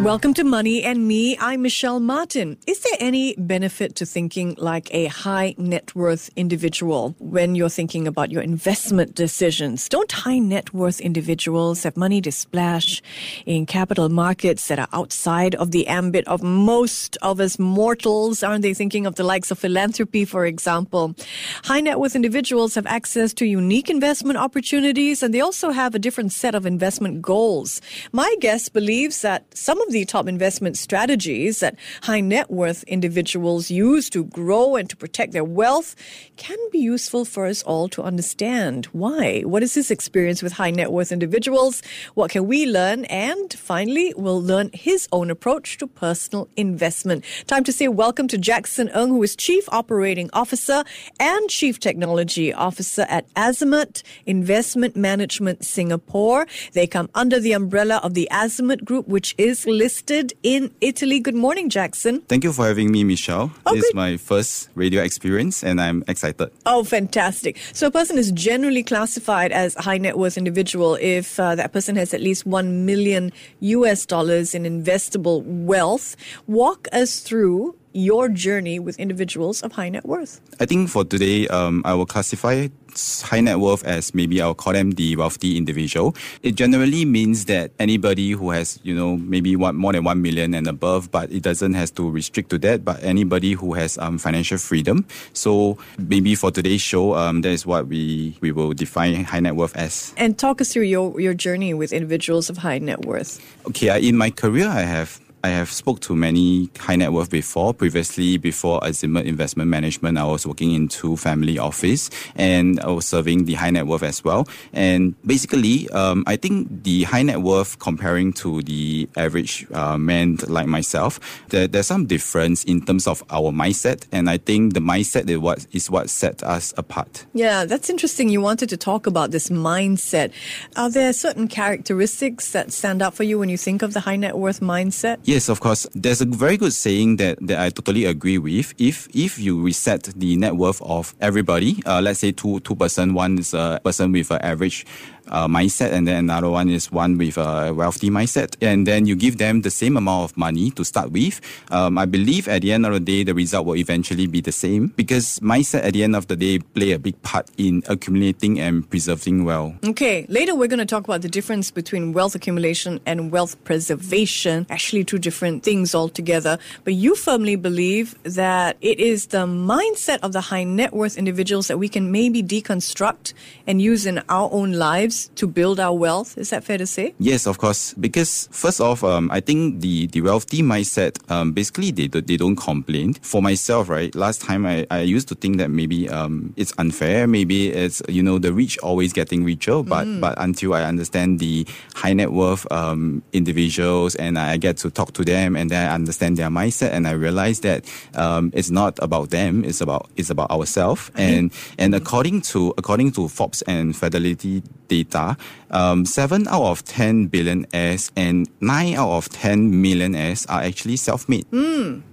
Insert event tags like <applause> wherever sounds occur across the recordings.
Welcome to Money and Me. I'm Michelle Martin. Is there any benefit to thinking like a high net worth individual when you're thinking about your investment decisions? Don't high net worth individuals have money to splash in capital markets that are outside of the ambit of most of us mortals? Aren't they thinking of the likes of philanthropy, for example? High net worth individuals have access to unique investment opportunities and they also have a different set of investment goals. My guest believes that some of the top investment strategies that high net worth individuals use to grow and to protect their wealth can be useful for us all to understand. Why? What is his experience with high net worth individuals? What can we learn? And finally, we'll learn his own approach to personal investment. Time to say welcome to Jackson Ng, who is Chief Operating Officer and Chief Technology Officer at Azimut Investment Management Singapore. They come under the umbrella of the Azimut Group, which is listed in Italy. Good morning, Jackson. Thank you for having me, Michelle. Oh, this is my first radio experience and I'm excited. Oh, fantastic. So a person is generally classified as a high net worth individual if uh, that person has at least 1 million US dollars in investable wealth. Walk us through your journey with individuals of high net worth. I think for today, um, I will classify high net worth as maybe I'll call them the wealthy individual. It generally means that anybody who has, you know, maybe one, more than 1 million and above, but it doesn't has to restrict to that, but anybody who has um, financial freedom. So maybe for today's show, um, that is what we, we will define high net worth as. And talk us through your, your journey with individuals of high net worth. Okay, I, in my career, I have I have spoke to many high net worth before. Previously, before Azimut Investment Management, I was working in two family office and I was serving the high net worth as well. And basically, um, I think the high net worth comparing to the average uh, man like myself, there, there's some difference in terms of our mindset. And I think the mindset is what is what set us apart. Yeah, that's interesting. You wanted to talk about this mindset. Are there certain characteristics that stand out for you when you think of the high net worth mindset? Yes, of course. There's a very good saying that, that I totally agree with. If if you reset the net worth of everybody, uh, let's say two two person, one is a person with an average uh, mindset, and then another one is one with a wealthy mindset, and then you give them the same amount of money to start with. Um, I believe at the end of the day, the result will eventually be the same because mindset at the end of the day play a big part in accumulating and preserving wealth. Okay, later we're going to talk about the difference between wealth accumulation and wealth preservation, actually, two different things altogether. But you firmly believe that it is the mindset of the high net worth individuals that we can maybe deconstruct and use in our own lives to build our wealth. Is that fair to say? Yes, of course. Because first off, um, I think the, the wealthy mindset, um, basically they, they don't complain. For myself, right, last time I, I used to think that maybe um, it's unfair. Maybe it's, you know, the rich always getting richer. But, but until I understand the high net worth um, individuals and I get to talk to them and then I understand their mindset and I realize that um, it's not about them, it's about it's about ourselves. And and according to according to Forbes and Fidelity data, um, seven out of ten billionaires and nine out of ten millionaires are actually self-made.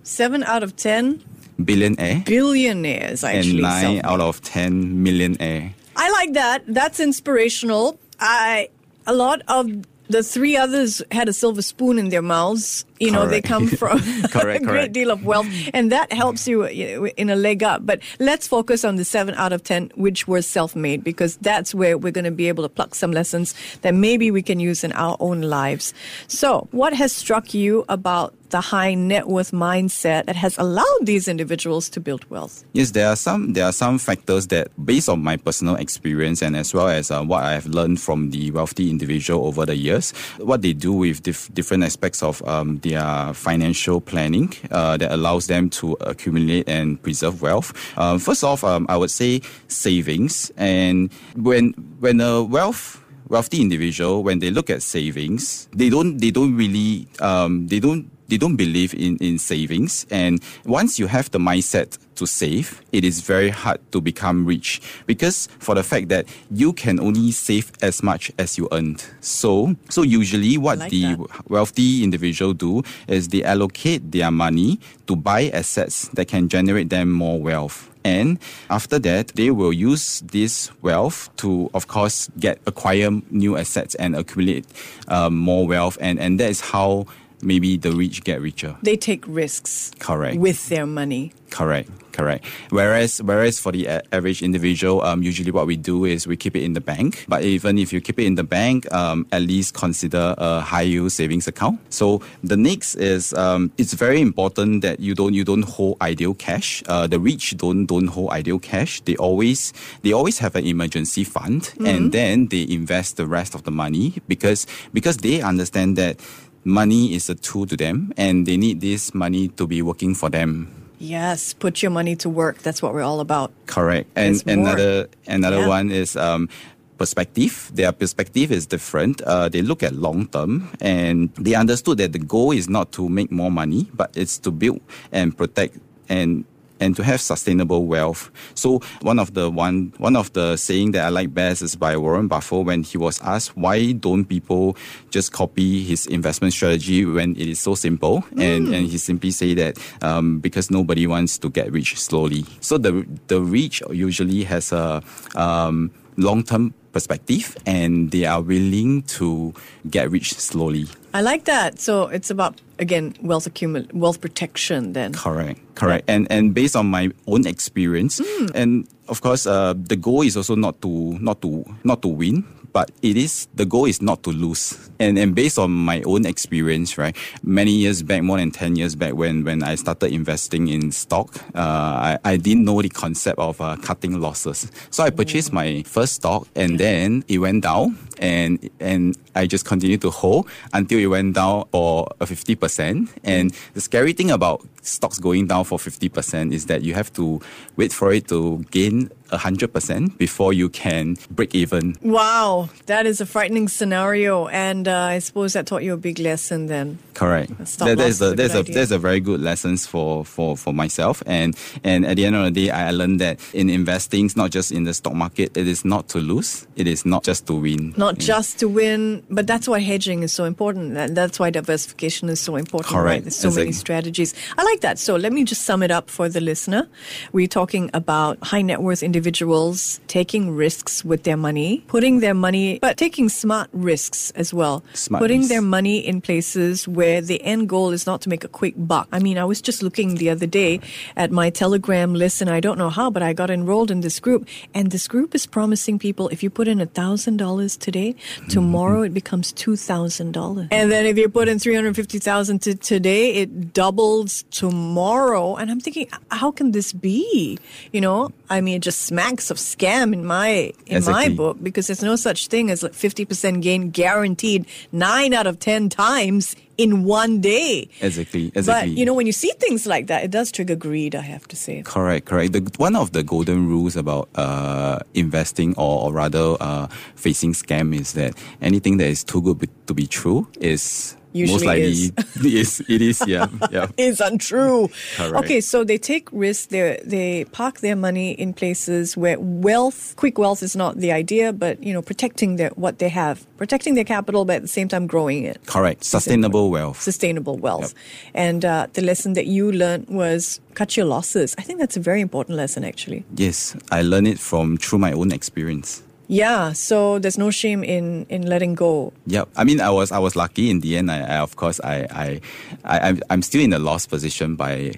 Seven out of ten Billionaire billionaires actually. and nine self-made. out of ten millionaire. I like that. That's inspirational. I a lot of the three others had a silver spoon in their mouths. You know, they come <laughs> from Correct, <laughs> a great correct. deal of wealth, and that helps you in a leg up. But let's focus on the seven out of ten which were self-made, because that's where we're going to be able to pluck some lessons that maybe we can use in our own lives. So, what has struck you about the high net worth mindset that has allowed these individuals to build wealth? Yes, there are some there are some factors that, based on my personal experience and as well as uh, what I have learned from the wealthy individual over the years, what they do with dif- different aspects of um, their financial planning uh, that allows them to accumulate and preserve wealth. Um, first off, um, I would say savings, and when when a wealth wealthy individual when they look at savings they don't they don't really um, they don't they don't believe in, in savings. And once you have the mindset to save, it is very hard to become rich because for the fact that you can only save as much as you earned. So, so usually what like the that. wealthy individual do is they allocate their money to buy assets that can generate them more wealth. And after that, they will use this wealth to, of course, get acquire new assets and accumulate um, more wealth. And, and that is how maybe the rich get richer. They take risks Correct. with their money. Correct, correct. Whereas, whereas for the average individual, um, usually what we do is we keep it in the bank. But even if you keep it in the bank, um, at least consider a high yield savings account. So the next is um, it's very important that you don't you don't hold ideal cash. Uh, the rich don't don't hold ideal cash. They always they always have an emergency fund, and then they invest the rest of the money because because they understand that money is a tool to them, and they need this money to be working for them. Yes, put your money to work. That's what we're all about. Correct. And There's more. another another Yeah. one is um, perspective. Their perspective is different. Uh, they look at long term and they understood that the goal is not to make more money, but it's to build and protect and and to have sustainable wealth. So one of the one one of the saying that I like best is by Warren Buffett when he was asked why don't people just copy his investment strategy when it is so simple and and he simply say that um, because nobody wants to get rich slowly. So the the rich usually has a um, long term perspective and they are willing to get rich slowly. I like that. So it's about again wealth accumul- wealth protection. Then Correct, correct. And and based on my own experience, Hmm. and of course, uh, the goal is also not to not to not to win, but it is the goal is not to lose. And and based on my own experience, right, many years back, more than ten years back, when when I started investing in stock, uh, I I didn't know the concept of uh, cutting losses. So I purchased my first stock, and then it went down, and and I just continued to hold until it went down for a fifty percent. And the scary thing about stocks going down for fifty percent is that you have to wait for it to gain hundred percent before you can break even. wow, that is a frightening scenario. And uh, I suppose that taught you a big lesson. Then Correct. stop That, loss that's a a a idea. that's a very good lessons for, for, for myself. And and at the end of the day, I learned that in investing, it's not just in the stock market. It is not to lose. It is not just to win. not Yeah. just to win, but that's why hedging is so important. And that's why diversification is so important. Right? Correct. There's so many strategies. I like that. So let me just sum it up for the listener. We're talking about high net worth individuals taking risks with their money, putting their money, but taking smart risks as well. Smart putting risks. their money in places where the end goal is not to make a quick buck. I mean, I was just looking the other day at my Telegram list, and I don't know how, but I got enrolled in this group, and this group is promising people if you put in a thousand dollars today, mm-hmm. tomorrow it becomes two thousand dollars, and then if you put in three hundred fifty thousand to today, it doubles tomorrow. And I'm thinking, how can this be? You know, I mean, it just smacks of scam in my in my book because there's no such thing as like 50% gain guaranteed nine out of 10 times in one day. Exactly. exactly. But, Exactly. you know, when you see things like that, it does trigger greed, I have to say. Correct, correct. The, one of the golden rules about uh, investing or, or rather uh, facing scam is that anything that is too good to be true is most likely is. <laughs> is. It is, yeah. yeah. <laughs> Is untrue. Correct. Okay, so they take risks. They they park their money in places where wealth, quick wealth, is not the idea, but you know, protecting their what they have, protecting their capital, but at the same time growing it. Correct. Sustainable wealth. sustainable wealth. And uh, the lesson that you learned was cut your losses. I think that's a very important lesson, actually. Yes, I learned it from through my own experience. Yeah, so there's no shame in, in letting go. Yep. I mean, I was I was lucky in the end. I, I of course I I, I I'm, I'm still in a lost position by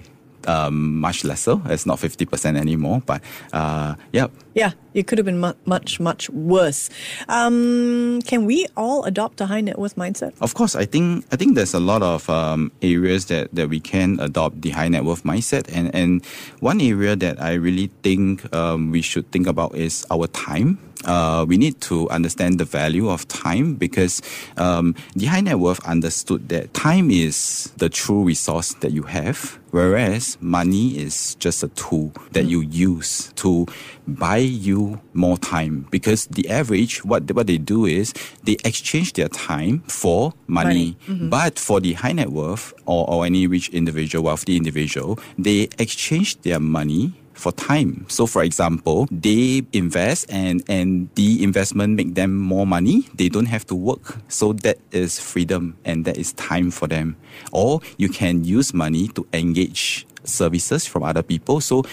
um, much lesser. It's not fifty percent anymore. But uh, yep. Yeah, it could have been mu- much, much worse. Um, can we all adopt a high net worth mindset? Of course, I think I think there's a lot of um, areas that, that we can adopt the high net worth mindset, and and one area that I really think um, we should think about is our time. Uh, we need to understand the value of time because um, the high net worth understood that time is the true resource that you have, whereas money is just a tool that you use to buy you more time. Because the average, what what they do is they exchange their time for money. But for the high net worth or, or any rich individual, wealthy individual, they exchange their money for time. So for example, they invest and and the investment make them more money. They don't have to work. So that is freedom and that is time for them. Or you can use money to engage services from other people. So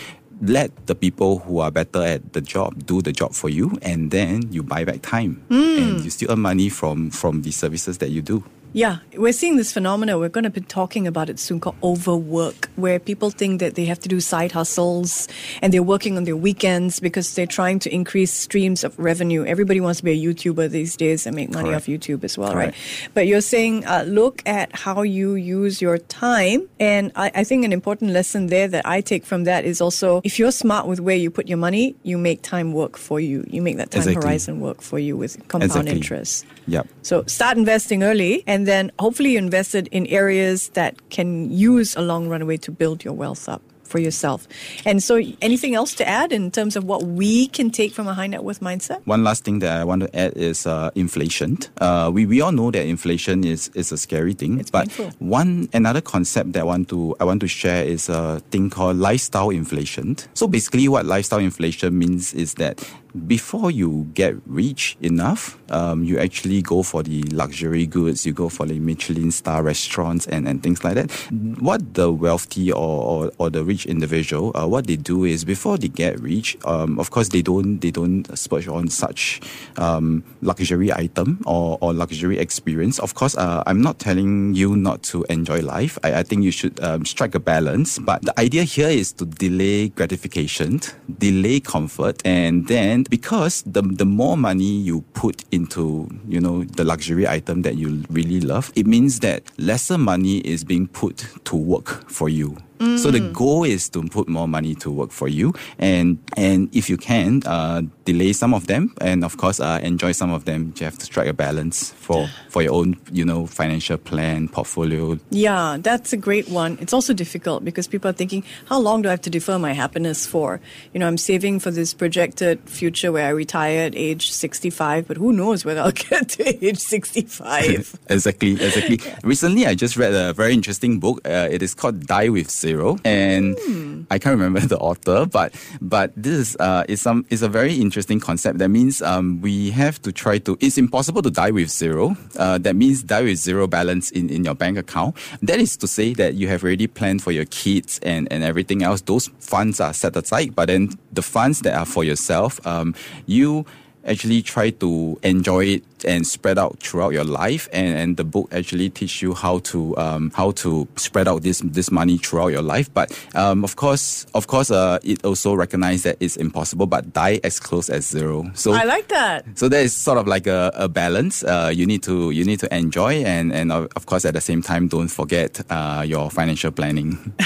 let the people who are better at the job do the job for you and then you buy back time hmm. and you still earn money from from the services that you do. Yeah, we're seeing this phenomena. We're going to be talking about it soon called overwork, where people think that they have to do side hustles and they're working on their weekends because they're trying to increase streams of revenue. Everybody wants to be a YouTuber these days and make money Correct. off YouTube as well, Correct. right? But you're saying uh, look at how you use your time. And I, I think an important lesson there that I take from that is also if you're smart with where you put your money, you make time work for you. You make that time Exactly. horizon work for you with compound Exactly. interest. Yep. So start investing early, and then hopefully you invested in areas that can use a long runway to build your wealth up for yourself. And so, anything else to add in terms of what we can take from a high net worth mindset? One last thing that I want to add is uh, inflation. Uh, we, we all know that inflation is, is a scary thing. It's but painful. one another concept that I want to I want to share is a thing called lifestyle inflation. So basically, what lifestyle inflation means is that before you get rich enough, um, you actually go for the luxury goods, you go for the Michelin star restaurants and, and things like that. What the wealthy or, or, or the rich individual, uh, what they do is before they get rich, um, of course they don't they don't splurge on such um, luxury item or, or luxury experience. Of course, uh, I'm not telling you not to enjoy life. I, I think you should um, strike a balance. But the idea here is to delay gratification, delay comfort, and then because the the more money you put into you know the luxury item that you really love, it means that lesser money is being put to work for you. So the goal is to put more money to work for you, and and if you can, uh, delay some of them, and of course, uh, enjoy some of them. You have to strike a balance for for your own, you know, financial plan, portfolio. Yeah, that's a great one. It's also difficult because people are thinking, how long do I have to defer my happiness for? You know, I'm saving for this projected future where I retire at age 65, but who knows whether I'll <laughs> get to age 65. <laughs> exactly, exactly. <laughs> Recently, I just read a very interesting book. Uh, it is called Die with Zero, and I can't remember <laughs> the author, but but this is uh, is some is a very interesting concept. That means um, we have to try to. It's impossible to die with zero. Uh, that means die with zero balance in, in your bank account. That is to say that you have already planned for your kids and and everything else. Those funds are set aside, but then the funds that are for yourself, um, you actually try to enjoy it and spread out throughout your life and, and the book actually teach you how to um, how to spread out this this money throughout your life but um, of course of course uh, it also recognize that it's impossible but die as close as zero so I like that. so that is sort of like a, a balance. Uh, you need to you need to enjoy and and of of course at the same time don't forget uh, your financial planning. <laughs>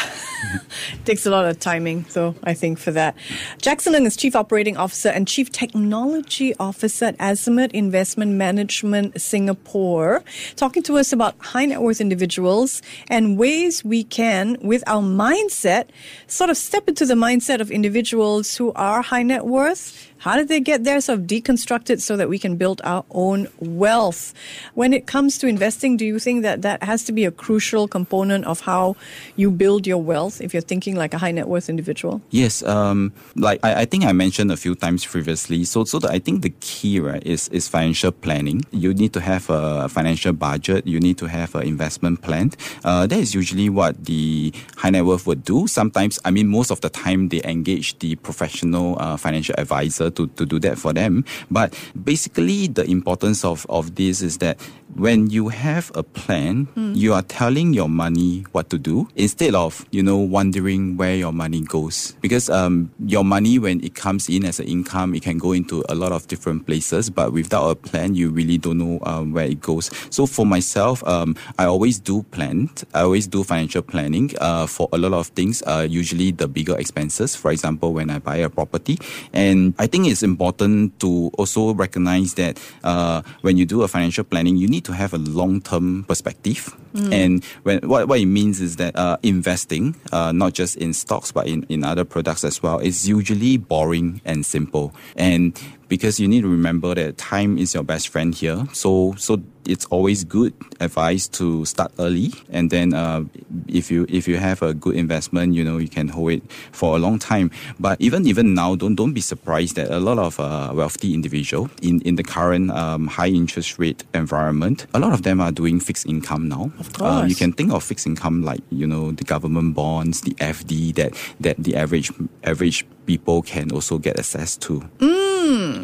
<laughs> takes a lot of timing, so I think for that. Jackson is Chief Operating Officer and Chief Technology Officer at Azimut Investment Management Singapore, talking to us about high net worth individuals and ways we can, with our mindset, sort of step into the mindset of individuals who are high net worth. How did they get there? Of deconstruct it so that we can build our own wealth. When it comes to investing, do you think that that has to be a crucial component of how you build your wealth if you're thinking like a high net worth individual? Yes, um, like I, I think I mentioned a few times previously. So, so the, I think the key right is is financial planning. You need to have a financial budget. You need to have an investment plan. Uh, that is usually what the high net worth would do. Sometimes, I mean, most of the time they engage the professional uh, financial advisor to, to do that for them. But basically, the importance of of this is that when you have a plan, you are telling your money what to do instead of, you know, wondering where your money goes. Because um, your money, when it comes in as an income, it can go into a lot of different places, but without a plan, you really don't know um, where it goes. So for myself, um, I always do plan. I always do financial planning uh, for a lot of things, uh, usually the bigger expenses. For example, when I buy a property. And I think it's important to also recognize that uh, when you do a financial planning, you need to have a long-term perspective. And when, what, what it means is that uh, investing, uh, not just in stocks, but in, in other products as well, is usually boring and simple. And because you need to remember that time is your best friend here. So, so it's always good advice to start early, and then uh, if you if you have a good investment, you know you can hold it for a long time. But even even now, don't don't be surprised that a lot of uh, wealthy individual in in the current um, high interest rate environment, a lot of them are doing fixed income now. Of Uh, you can think of fixed income like you know the government bonds, the FD that that the average average people can also get access to.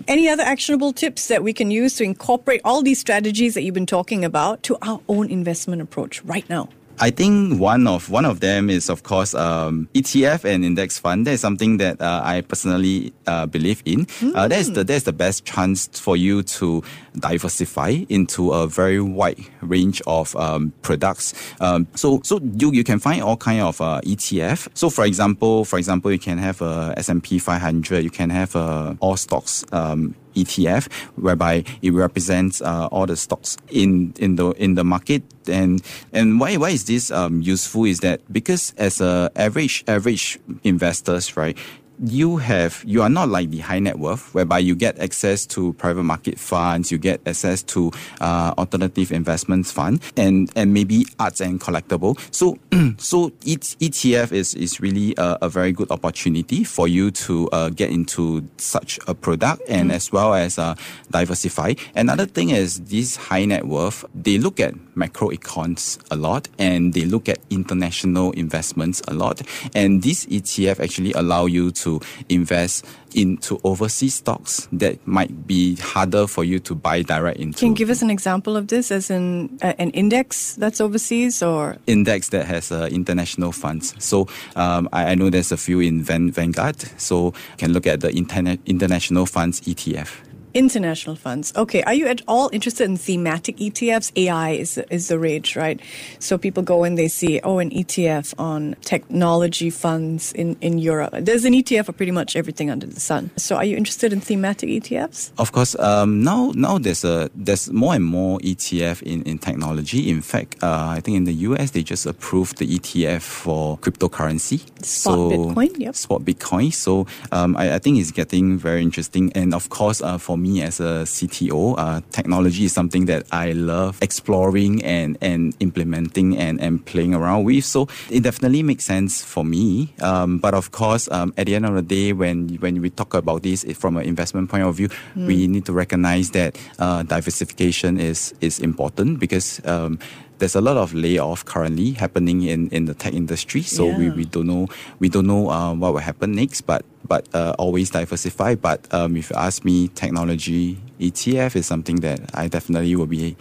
Any other actionable tips that we can use to incorporate all these strategies that you've been talking about to our own investment approach right now? I think one of one of them is of course um, ETF and index fund. That is something that uh, I personally uh, believe in. Uh, that's the that's the best chance for you to diversify into a very wide range of um, products. Um, so so you you can find all kind of uh, ETF. So for example, for example, you can have a S&P 500. You can have uh, all stocks. ETF, whereby it represents uh, all the stocks in in the in the market. And and why why is this um, useful? Is that because as a average average investors, right? You have you are not like the high net worth, whereby you get access to private market funds, you get access to uh, alternative investments fund, and and maybe arts and collectible. So <clears throat> so ETF is is really a, a very good opportunity for you to uh, get into such a product and as well as uh, diversify. Another thing is this high net worth, they look at macro econs a lot and they look at international investments a lot. And this ETF actually allow you to invest into overseas stocks that might be harder for you to buy direct into. Can you give us an example of this, as in uh, an index that's overseas, or index that has uh, international funds. So um, I, I know there's a few in Van, Vanguard. So you can look at the international funds ETF. International funds? Okay, are you at all interested in thematic ETFs? AI is is the rage, right? So people go and they see, oh, an ETF on technology funds in in Europe. There's an ETF for pretty much everything under the sun. So are you interested in thematic ETFs? Of course, um, now now there's a there's more and more ETF in, in technology. In fact, uh, I think in the US they just approved the ETF for cryptocurrency. Spot Bitcoin, yep. Spot Bitcoin. So um, I, I think it's getting very interesting. And of course, uh, for me as a CTO, uh, technology is something that I love exploring and and implementing and and playing around with. So it definitely makes sense for me. Um, but of course, um, at the end of the day, when when we talk about this from an investment point of view, we need to recognize that uh, diversification is is important because. Um, there's a lot of layoff currently happening in, in the tech industry, so we, Yeah. we don't know we don't know uh, what will happen next. But but uh, always diversify. But um, if you ask me, technology ETF is something that I definitely will be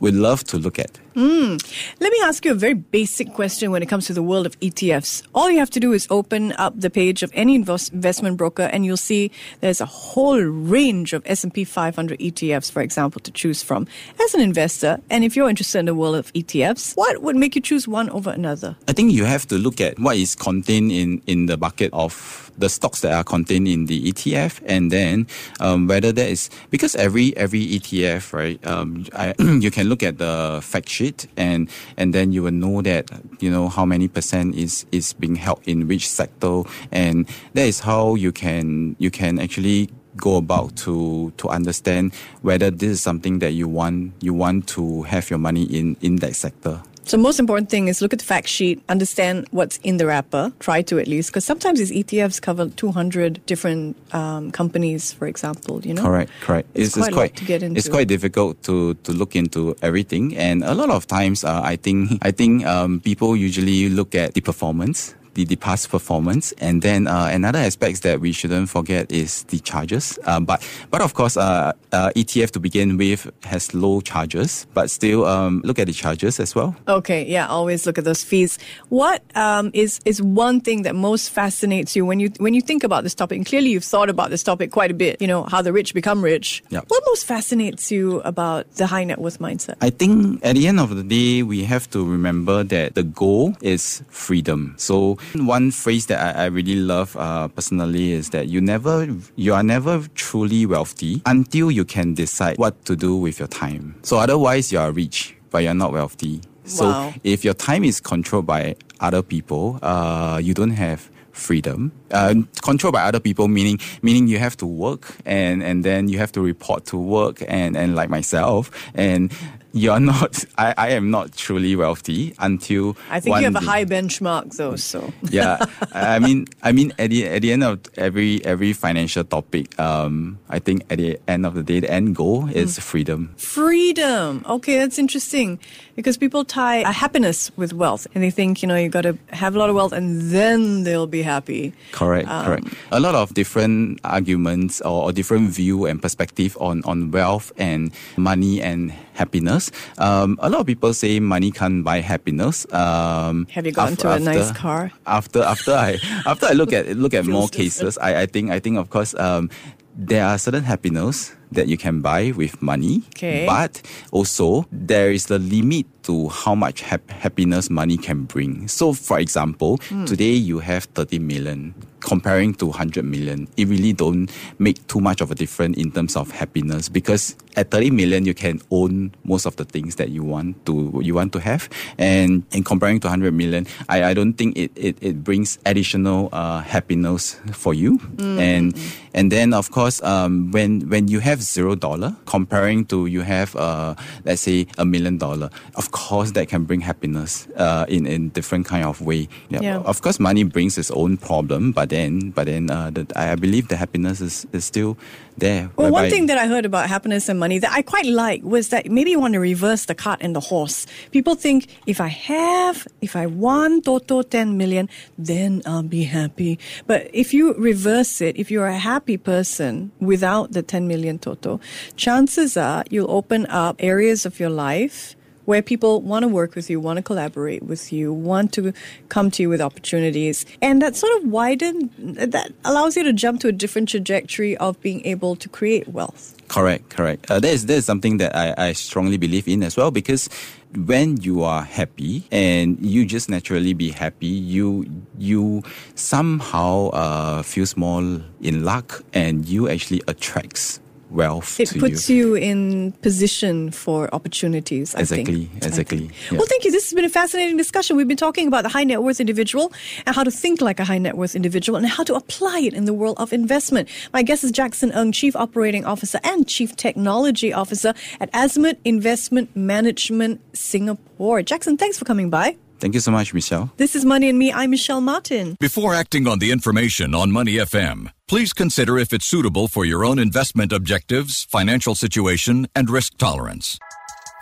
would love to look at. Hmm. Let me ask you a very basic question when it comes to the world of ETFs. All you have to do is open up the page of any invest- investment broker and you'll see there's a whole range of S&P 500 ETFs, for example, to choose from as an investor. And if you're interested in the world of ETFs, what would make you choose one over another? I think you have to look at what is contained in, in the bucket of the stocks that are contained in the ETF, and then um, whether that is because every every ETF, right? Um, I, <clears throat> you can look at the fact sheet, and and then you will know that you know how many percent is is being held in which sector, and that is how you can you can actually go about to to understand whether this is something that you want you want to have your money in in that sector. So most important thing is look at the fact sheet, understand what's in the wrapper, try to at least, because sometimes these ETFs cover 200 different um, companies, for example, you know? Correct, correct. It's quite a lot to get It's quite difficult to to look into everything, and a lot of times, uh, I think I think um, people usually look at the performance. The, the past performance. And then uh, another aspect that we shouldn't forget is the charges. Uh, but but of course, uh, uh ETF to begin with has low charges, but still um, look at the charges as well. Okay, yeah, always look at those fees. What um, is is one thing that most fascinates you when you when you think about this topic? And clearly, you've thought about this topic quite a bit. You know how the rich become rich. Yep. What most fascinates you about the high net worth mindset? I think at the end of the day, we have to remember that the goal is freedom. So one phrase that I, I really love uh, personally is that you never you are never truly wealthy until you can decide what to do with your time. So otherwise, you are rich, but you're not wealthy. So Wow. if your time is controlled by other people, uh, you don't have freedom. Uh, controlled by other people meaning meaning you have to work and and then you have to report to work and and like myself and you're not. <laughs> I, I am not truly wealthy until I think you have a high benchmark, though. So <laughs> yeah, I mean, I mean, at the at the end of every every financial topic, um, I think at the end of the day, the end goal is freedom. freedom. Okay, that's interesting because people tie happiness with wealth, and they think you know you got to have a lot of wealth and then they'll be happy. Correct, correct. A lot of different arguments or, or different view and perspective on, on wealth and money and happiness. Um, a lot of people say money can't buy happiness. Um, Have you gotten to a nice car? After after I <laughs> after I look at look at more cases, I, I think I think of course um, there are certain happiness that you can buy with money. Okay. But also there is the limit to how much hap- happiness money can bring. So for example, Hmm. today you have 30 million comparing to 100 million. It really don't make too much of a difference in terms of happiness because at 30 million you can own most of the things that you want to you want to have and in comparing to 100 million I, I don't think it, it, it brings additional uh, happiness for you and and then of course um, when when you have zero dollar comparing to you have uh, let's say a million dollar of course that can bring happiness uh, in in different kind of way Yeah. of course money brings its own problem but then but then uh, the, I I believe the happiness is, is still there Well, one thing that I heard about happiness and money that I quite like was that maybe you want to reverse the cart and the horse. People think if I have, if I won Toto 10 million, then I'll be happy. But if you reverse it, if you're a happy person without the 10 million Toto, chances are you'll open up areas of your life where people want to work with you, want to collaborate with you, want to come to you with opportunities. And that sort of widen, that allows you to jump to a different trajectory of being able to create wealth. Correct, correct. Uh, that is that is something that I, I strongly believe in as well because when you are happy and you just naturally be happy, you you somehow uh, feel small in luck and you actually attracts wealth It puts you. in position for opportunities. I think. Exactly, I exactly, think. yeah. Well, thank you. This has been a fascinating discussion. We've been talking about the high net worth individual and how to think like a high net worth individual and how to apply it in the world of investment. My guest is Jackson Ng, Chief Operating Officer and Chief Technology Officer at Azimut Investment Management Singapore. Jackson, thanks for coming by. Thank you so much, Michelle. This is Money and Me. I'm Michelle Martin. Before acting on the information on Money FM, please consider if it's suitable for your own investment objectives, financial situation, and risk tolerance.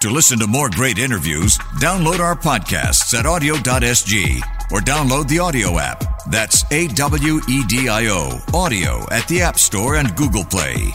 To listen to more great interviews, download our podcasts at awedio.sg or download the AWEDIO app. That's A W E D I O, AWEDIO at the App Store and Google Play.